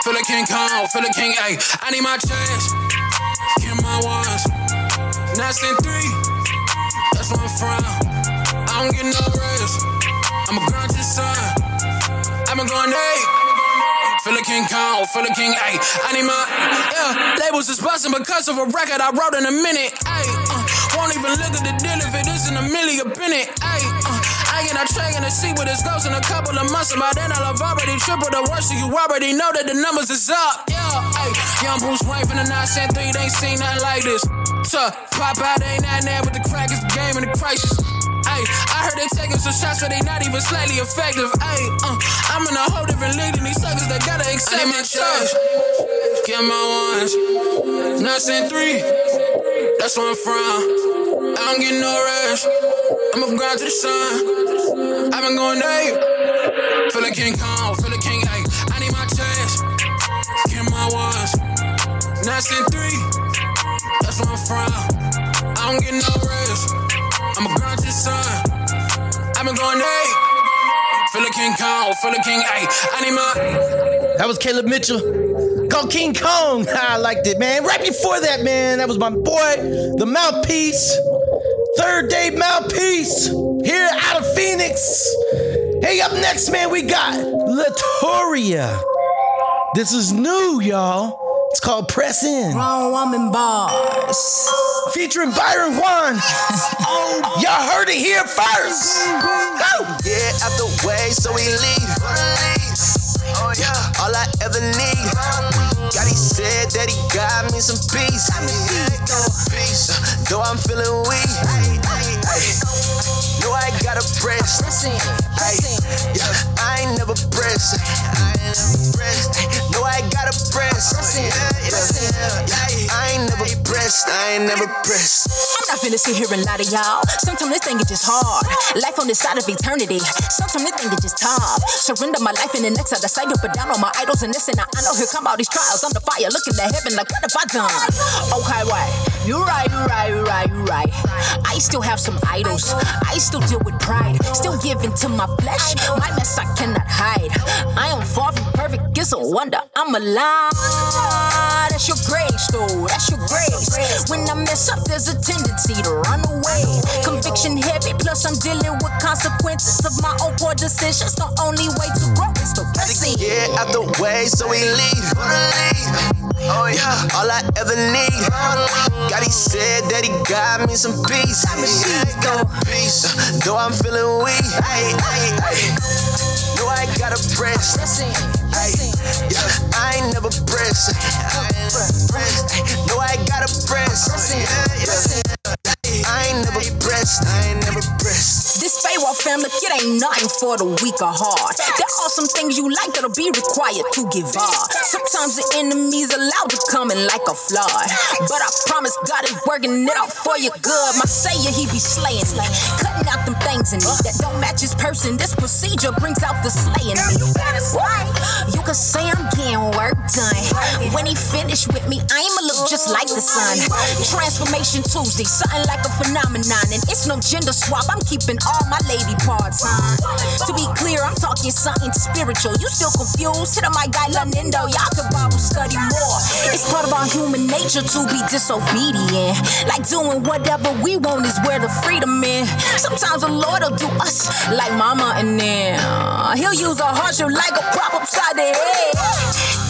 Feel like King Kong, feel like King A. I need my chance. Get my ones. Nice and three, that's where I'm from. I don't get no rest. I'ma grind to the sun. I've been going day. Feel like King Kong, feel like King A. I need my, yeah, labels is busting because of a record I wrote in a minute. Ay, uh, won't even look at the deal if it isn't a million in it. Ay, uh, I get a track and see what it goes in a couple of months. And by then I'll have already tripled the worst, so you already know that the numbers is up. Yeah, ay, young Bruce Wayne from the 9 cent 3, they ain't seen nothing like this. Tuh, pop out ain't that there, but the crack is the game and the crisis. Ay, I heard they taking some shots, so they not even slightly effective. Ay, uh, I'm in a whole different league than these suckers that gotta accept my choice. Get my ones, nothing three. That's where I'm from. I don't get no rest. I'ma grind to the sun. I've been going day. Feel like King Kong, feel like King A. I need my chance. Get my ones, nothing three. That's where I'm from. I don't get no rest. Grind the sun. I've been going, hey. Feel a King Kong, feel a King, my. That was Caleb Mitchell. Called King Kong. *laughs* I liked it, man. Right before that, man, that was my boy, the mouthpiece. Third day mouthpiece. Here out of Phoenix. Hey, up next, man, we got Latoria. This is new, y'all. It's called Press In. Wrong woman bars. Featuring Byron Juane. *laughs* Y'all heard it here first. Go. Yeah, out the way, so we leave. Oh yeah, all I ever need. God, he said that he got me some peace. Peace, though I'm feeling weak. Know I gotta press. Ay, yeah, I ain't never press. I ain't never press. Know I gotta press. Yeah, yeah. I ain't never pressed. I ain't never pressed. I'm not finna sit here and lie to y'all. Sometimes this thing is just hard. Life on this side of eternity. Sometimes this thing is just tough. Surrender my life in the next other side, up and down on my idols and listen. I know here come all these trials under fire. Looking to heaven like what have I done? Okay, oh, wait. You right, you right, you right, you right. I still have some idols. I still deal with pride. Still giving to my flesh. My mess I cannot hide. I am far from perfect. It's a wonder I'm alive. That's your grace, though. That's your grace. When I mess up, there's a tendency to run away. Conviction heavy, plus I'm dealing with consequences of my own poor decisions. The only way to grow is to press in. Yeah, out the way, so we leave. Oh yeah, all I ever need. God, he said that he got me some peace. Peace, though I'm feeling weak. Ay, ay, ay. I gotta press. Ay, yeah, I ain't never press. I ain't never press. Know I gotta press. Yeah, yeah. I ain't never pressed. I ain't never pressed. This Pharaoh family, it ain't nothing for the weak or hard. There are some things you like that'll be required to give up. Sometimes the enemy's allowed to come in like a flood. But I promise God is working it out for your good. My savior, he be slaying me. Cutting out them things in me that don't match his person. This procedure brings out the slaying me. You can say I'm getting work done. When he finished with me, I'ma look just like the sun. Transformation Tuesday, something like a phenomenon. And it's no gender swap, I'm keeping all my lady parts. To be clear, I'm talking something spiritual. You still confused? Hit on my guy Lanindo, y'all could Bible study more. It's part of our human nature to be disobedient. Like doing whatever we want is where the freedom is. Sometimes the Lord will do us like mama and then he'll use a hardship like a prop upside the head.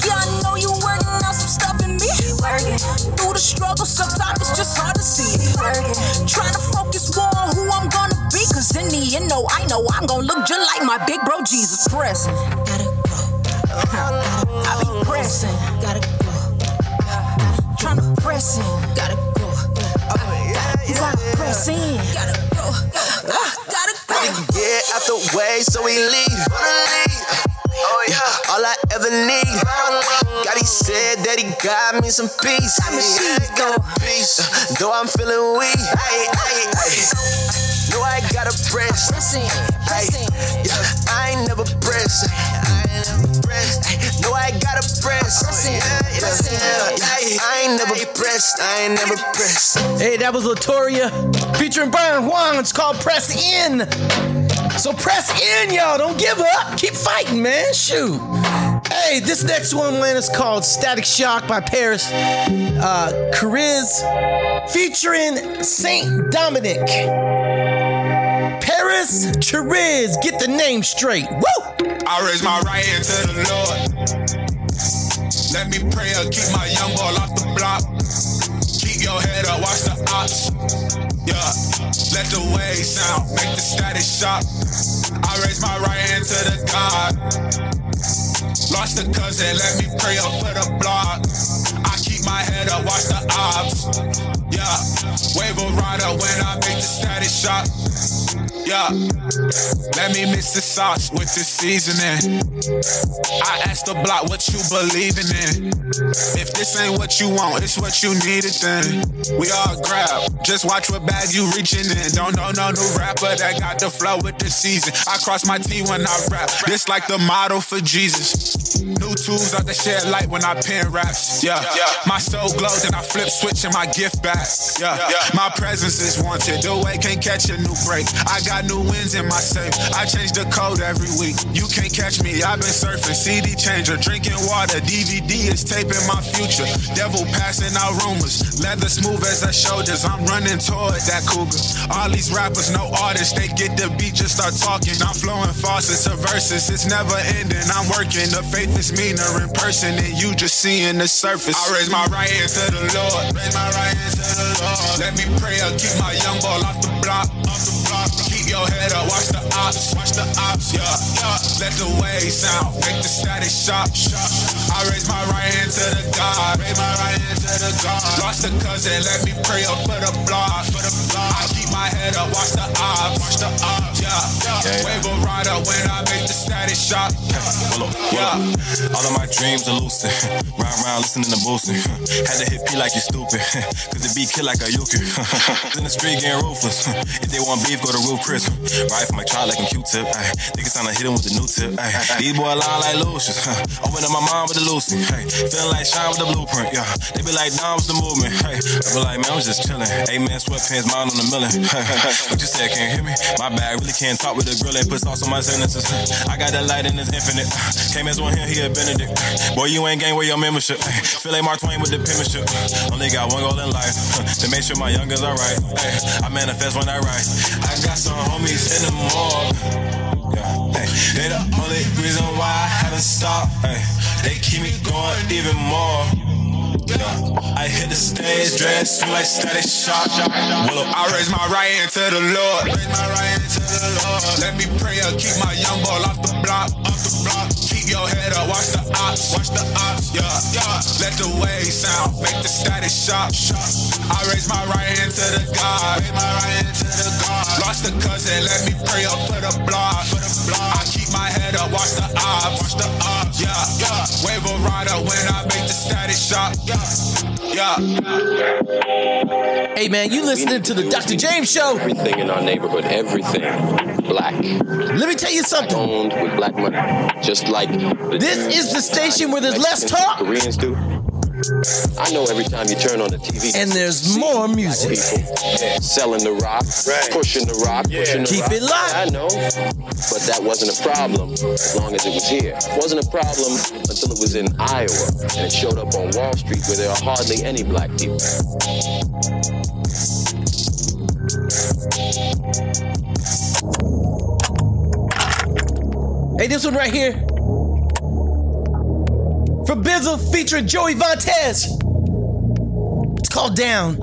Yeah, I know you working on some stuff in me. Through the struggle, sometimes it's just hard to see. Trying to focus more on who I'm gonna be, cause in the end, no, I know I'm gonna look just like my big bro Jesus pressing. Gotta grow. I be pressing. Gotta grow. Trying to press in. Gotta grow. Uh, you gotta press in. Gotta grow. Gotta grow. Yeah, out the way, so we leave. Oh yeah, all I ever need. God, he said that he got me some peace. Peace, though I'm feeling weak. Ay, ay, ay. Know I gotta press. Ay, yeah, I ain't never press. I ain't never press. Ay, Know I gotta press. Yeah, yeah. Ay, I ain't never pressed. I ain't never pressed. Hey, that was Latoria featuring Byron Juane. It's called Press In. So press in, y'all. Don't give up. Keep fighting, man. Shoot. Hey, this next one, man, is called Static Shock by Parris uh, Chariz featuring Saint Dominic. Parris Chariz. Get the name straight. Woo! I raise my right hand to the Lord. Let me pray, uh, keep my young boy off the block. Keep your head up, watch the ops. Yeah, let the wave sound, make the static shock. I raise my right hand to the God. Lost a cousin, let me pray up for the block. I keep my head up, watch the ops. Yeah, wave a rider when I make the static shock. Yeah, let me mix the sauce with the seasoning. I asked the block what you believing in. If this ain't what you want, it's what you needed then. We all grab, just watch what bag you reaching in. Don't know no new rapper that got the flow with the season. I cross my T when I rap, this like the motto for Jesus. New tools out the shed light when I pen raps. Yeah. My soul glows and I flip switch and my gift back. Yeah. My presence is wanted. The way can't catch a new break. I got new wins in my safe. I change the code every week. You can't catch me. I've been surfing. CD changer, drinking water. DVD is taping my future. Devil passing out rumors. Leather smooth as her shoulders. I'm running toward that cougar. All these rappers, no artists. They get the beat, just start talking. I'm flowing faucets to verses. It's never ending. I'm working. The faith is meaner in person than you just seeing the surface. I raise my right hand to the Lord. Raise my right hand to the Lord. Let me pray. I'll keep my young ball off the block. Off the block. Your head up. Watch the ops. Watch the ops. Yeah. yeah. Let the waves sound. Make the static shock. I raise my right hand to the God. Raise my right hand to the God. Lost a cousin. Let me pray up for the block. For the block. I keep my head up. Watch the ops. Watch the ops. Yeah. yeah. Yeah, yeah. Wave a rider when I make the static shock. Well, look. All of my dreams are lucid. *laughs* Round round, listening to boosting. *laughs* Had to hit P like you stupid. *laughs* Cause it beat kill like a yuki. In the street getting ruthless. If they want beef, go to Roof Chris. Ride for my child like I'm Q-tip. Ay. Niggas trying to hit him with the new tip. Ay. These boy lie like Lucius. Open up my mind with the Lucy. Hey. Feeling like shine with the blueprint. Yeah. They be like, nah, what's the movement? Hey. I be like, man, I'm just chilling. Hey man, sweatpants, mine on the million. what you said, can't hear me? My bad, really can't talk with the grill and put sauce on my sentences. I got that light and it's infinite. Uh. Came as one here, he a Benedict. Uh. Boy, you ain't gang with your membership. Feel like Mark Twain with the penmanship. Uh. Only got one goal in life to make sure my youngers are right. Ay, I manifest when I write. I got some homies in the morgue. Yeah, ay, they the only reason why I haven't stopped. Ay, they keep me going even more. I hit the stage, dress feel like static shock. Well, I raise my right hand to the Lord. The. Let me pray. I'll keep my young ball off the block. Off the block. Keep your head up. Watch the ops. Watch the ops. Yeah, yeah. Let the wave sound. Make the static shock. I raise my right hand to the God. Raise my right to the God. Lost a cousin. Let me pray up for the block. For the block. I keep my head up. Watch the ops. Watch the ops. Yeah, yeah. Wave a rider when I make the static shock. Yeah. Yeah. Hey man, you listening to the Dr. James Show? Everything in our neighborhood, everything black. Let me tell you something. Owned with black money, just like the This is the station where there's less talk Koreans do. I know every time you turn on the TV, and there's more music. selling the rock, pushing the rock, pushing the Keep rock. it locked. I know, but that wasn't a problem as long as it was here. It wasn't a problem until it was in Iowa and it showed up on Wall Street where there are hardly any black people. Hey, this one right here. From Bizzle featuring Joey Vontez. It's called Down.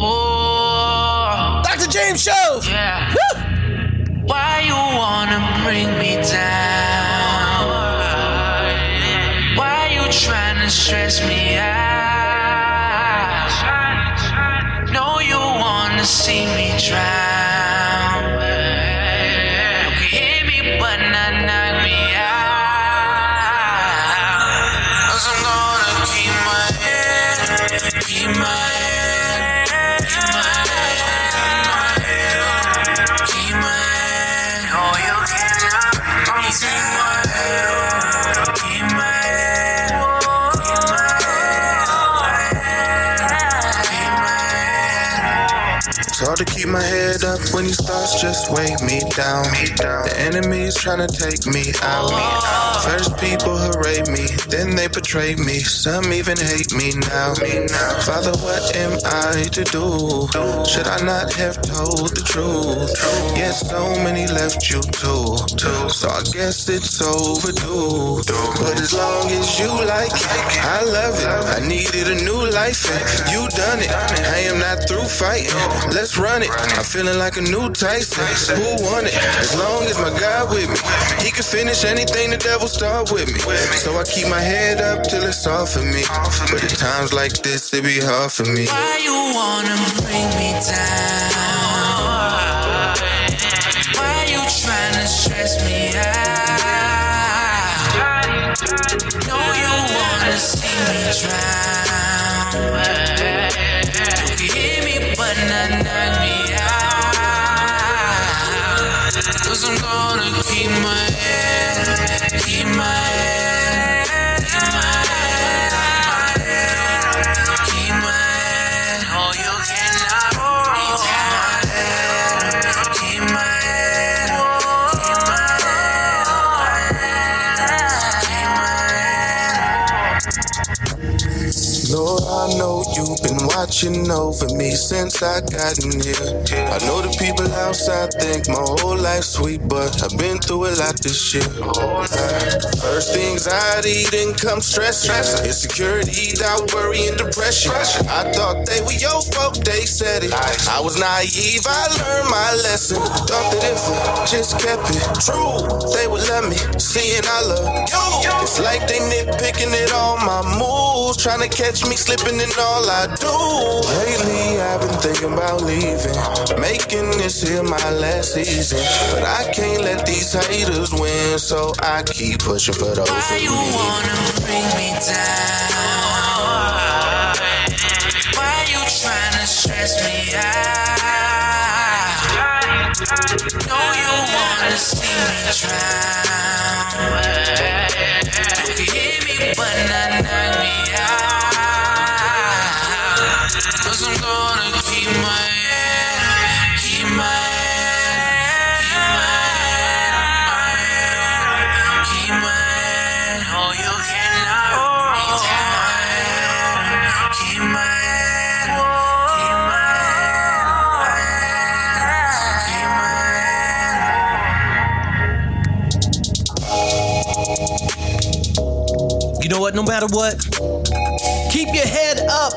Oh, Dr. James Show. Yeah. Why you wanna bring me down? Why you trying to stress me out? No, you wanna see me. When these thoughts just weigh me down. The enemy's trying to take me out. First people harass me, then they betray me. Some even hate me now. Father, what am I to do? Should I not have told the truth? Yet so many left you too. So I guess it's overdue. But as long as you like it, I love it. I needed a new life and you done it. I am not through fighting. Let's run it. I'm feeling like a new Tyson. Who won it? As long as my God with me, He can finish anything the devil start with me. So I keep my head up till it's off for me. But at times like this, it be hard for me. Why you wanna bring me down? Why you tryna stress me out? No, you wanna see me drown. You can hear me, but not knock Cause I'm gonna keep my head, keep my head, keep my head, watching over me since I got in here. I know the people outside think my whole life's sweet, but I've been through a lot this year. First anxiety, then come stress. Insecurity, doubt, worry, and depression. I thought they were your folk, they said it. I was naive, I learned my lesson. Thought that if I just kept it true, they would let me. Seeing I love you. It's like they nitpicking at all my moves, trying to catch me slipping in all I do. Lately, I've been thinking about leaving, making this here my last season. But I can't let these haters win, so I keep pushing for those Why you need. wanna bring me down? Why you tryna stress me out? Know you wanna see me drown. You can hear me, but not No matter what, keep your head up.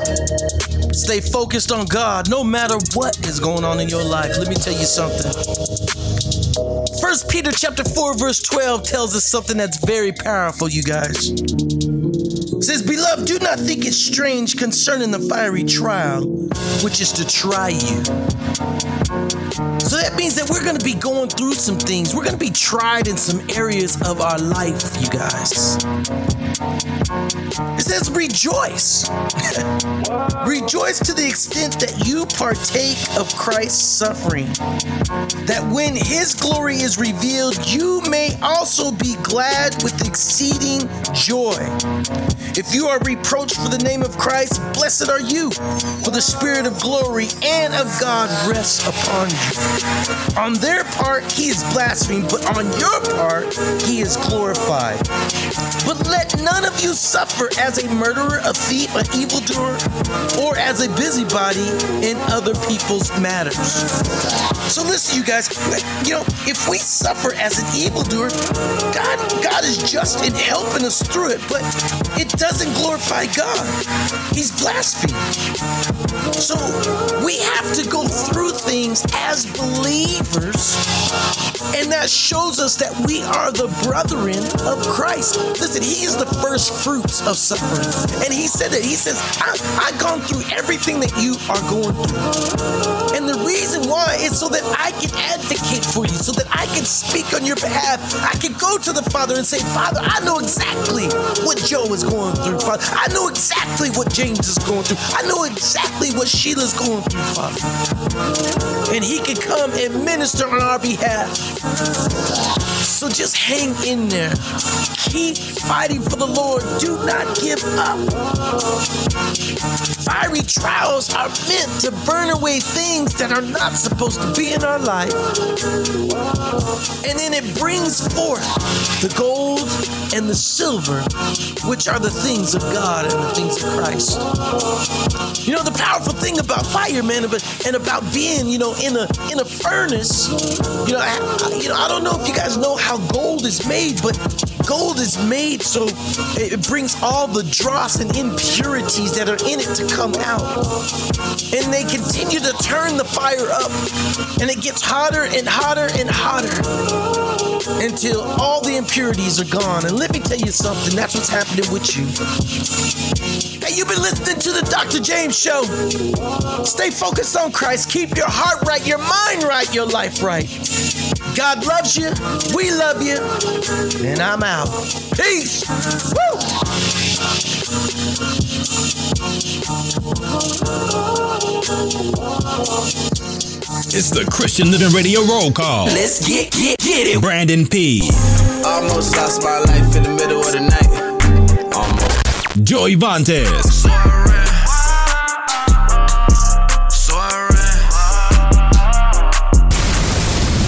Stay focused on God no matter what is going on in your life. Let me tell you something. First Peter chapter 4 verse 12 tells us something that's very powerful, you guys. It says, "Beloved, do not think it strange concerning the fiery trial which is to try you." So that means that we're going to be going through some things. We're going to be tried in some areas of our life, you guys. Says rejoice. *laughs* rejoice to the extent that you partake of Christ's suffering, that when his glory is revealed, you may also be glad with exceeding joy. If you are reproached for the name of Christ, blessed are you, for the spirit of glory and of God rests upon you. On their part, he is blasphemed, but on your part, he is glorified. But let none of you suffer as a murderer, a thief, an evildoer, or as a busybody in other people's matters. So listen, you guys, you know, if we suffer as an evildoer, God, God is just in helping us through it, but it doesn't glorify God. He's blasphemed. So we have to go through things as believers, and that shows us that we are the brethren of Christ. Listen, He is the first fruits of suffering, and He said that He says, "I've gone through everything that you are going through," and the reason why is so that I can advocate for you, so that I can speak on your behalf. I can go to the Father and say, "Father, I know exactly what Joe is going through, Father. I know exactly what James is going through. I know exactly what Sheila's going through, Father." and he can come and minister on our behalf. So just hang in there. Keep fighting for the Lord. Do not give up. Fiery trials are meant to burn away things that are not supposed to be in our life. And then it brings forth the gold and the silver, which are the things of God and the things of Christ. You know, the powerful thing about fire, man, and about being, you know, in a in a furnace, you know, I, you know, I don't know if you guys know how gold is made, but gold is made so it brings all the dross and impurities that are in it to come out. And they continue to turn the fire up, and it gets hotter and hotter and hotter until all the impurities are gone. And let me tell you something, that's what's happening with you. Hey, you've been listening to the Dr. James Show. Stay focused on Christ. Keep your heart right, your mind right, your life right. God loves you. We love you. And I'm out. Peace. Woo! It's the Christian Living Radio roll call. Let's get, get, get it. Brandon P. Almost lost my life in the middle of the night. Almost. Joey Vantes.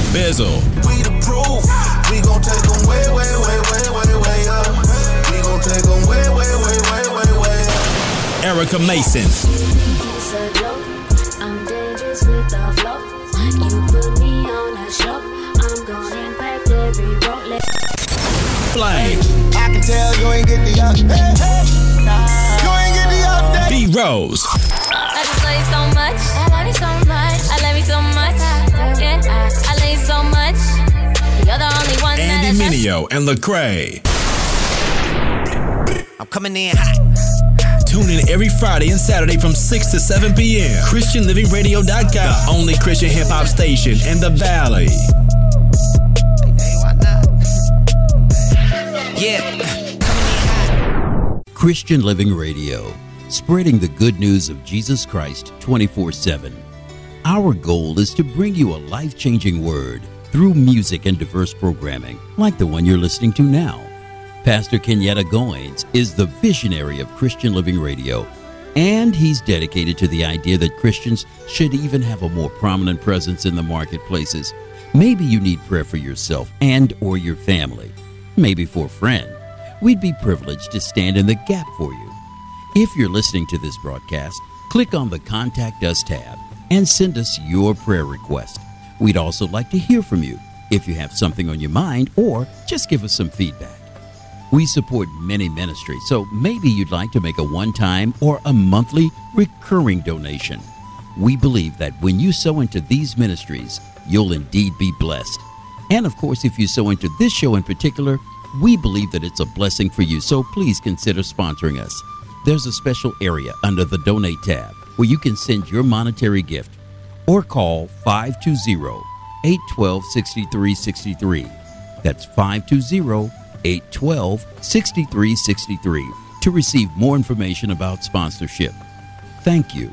Bizzle. We the proof. We gon' take them way, way, way, way, way, way up. We gon' take them way, way, way, way, way, way up. Erica Mason. It's a joke. I'm with the flow. You put me on a show. I'm gonna impact every road. Let- Flame. I can tell you ain't get the update. You ain't get the update. B Rose. I just love you so much. I love you so much. I love you so much. Yeah, I love you so much. You're the only one that I Andy trust. And Lecrae. I'm coming in hot. Tune in every Friday and Saturday from 6 to 7 p.m. ChristianLivingRadio.com, the only Christian hip hop station in the Valley. Yeah. Christian Living Radio, spreading the good news of Jesus Christ 24 7. Our goal is to bring you a life changing word through music and diverse programming, like the one you're listening to now. Pastor Kenyatta Goins is the visionary of Christian Living Radio, and he's dedicated to the idea that Christians should even have a more prominent presence in the marketplaces. Maybe you need prayer for yourself and or your family, maybe for a friend. We'd be privileged to stand in the gap for you. If you're listening to this broadcast, click on the Contact Us tab and send us your prayer request. We'd also like to hear from you if you have something on your mind or just give us some feedback. We support many ministries, so maybe you'd like to make a one time or a monthly recurring donation. We believe that when you sow into these ministries, you'll indeed be blessed. And of course, if you sow into this show in particular, we believe that it's a blessing for you, so please consider sponsoring us. There's a special area under the Donate tab where you can send your monetary gift or call 520 812 6363. That's 520 812 6363 to receive more information about sponsorship. Thank you.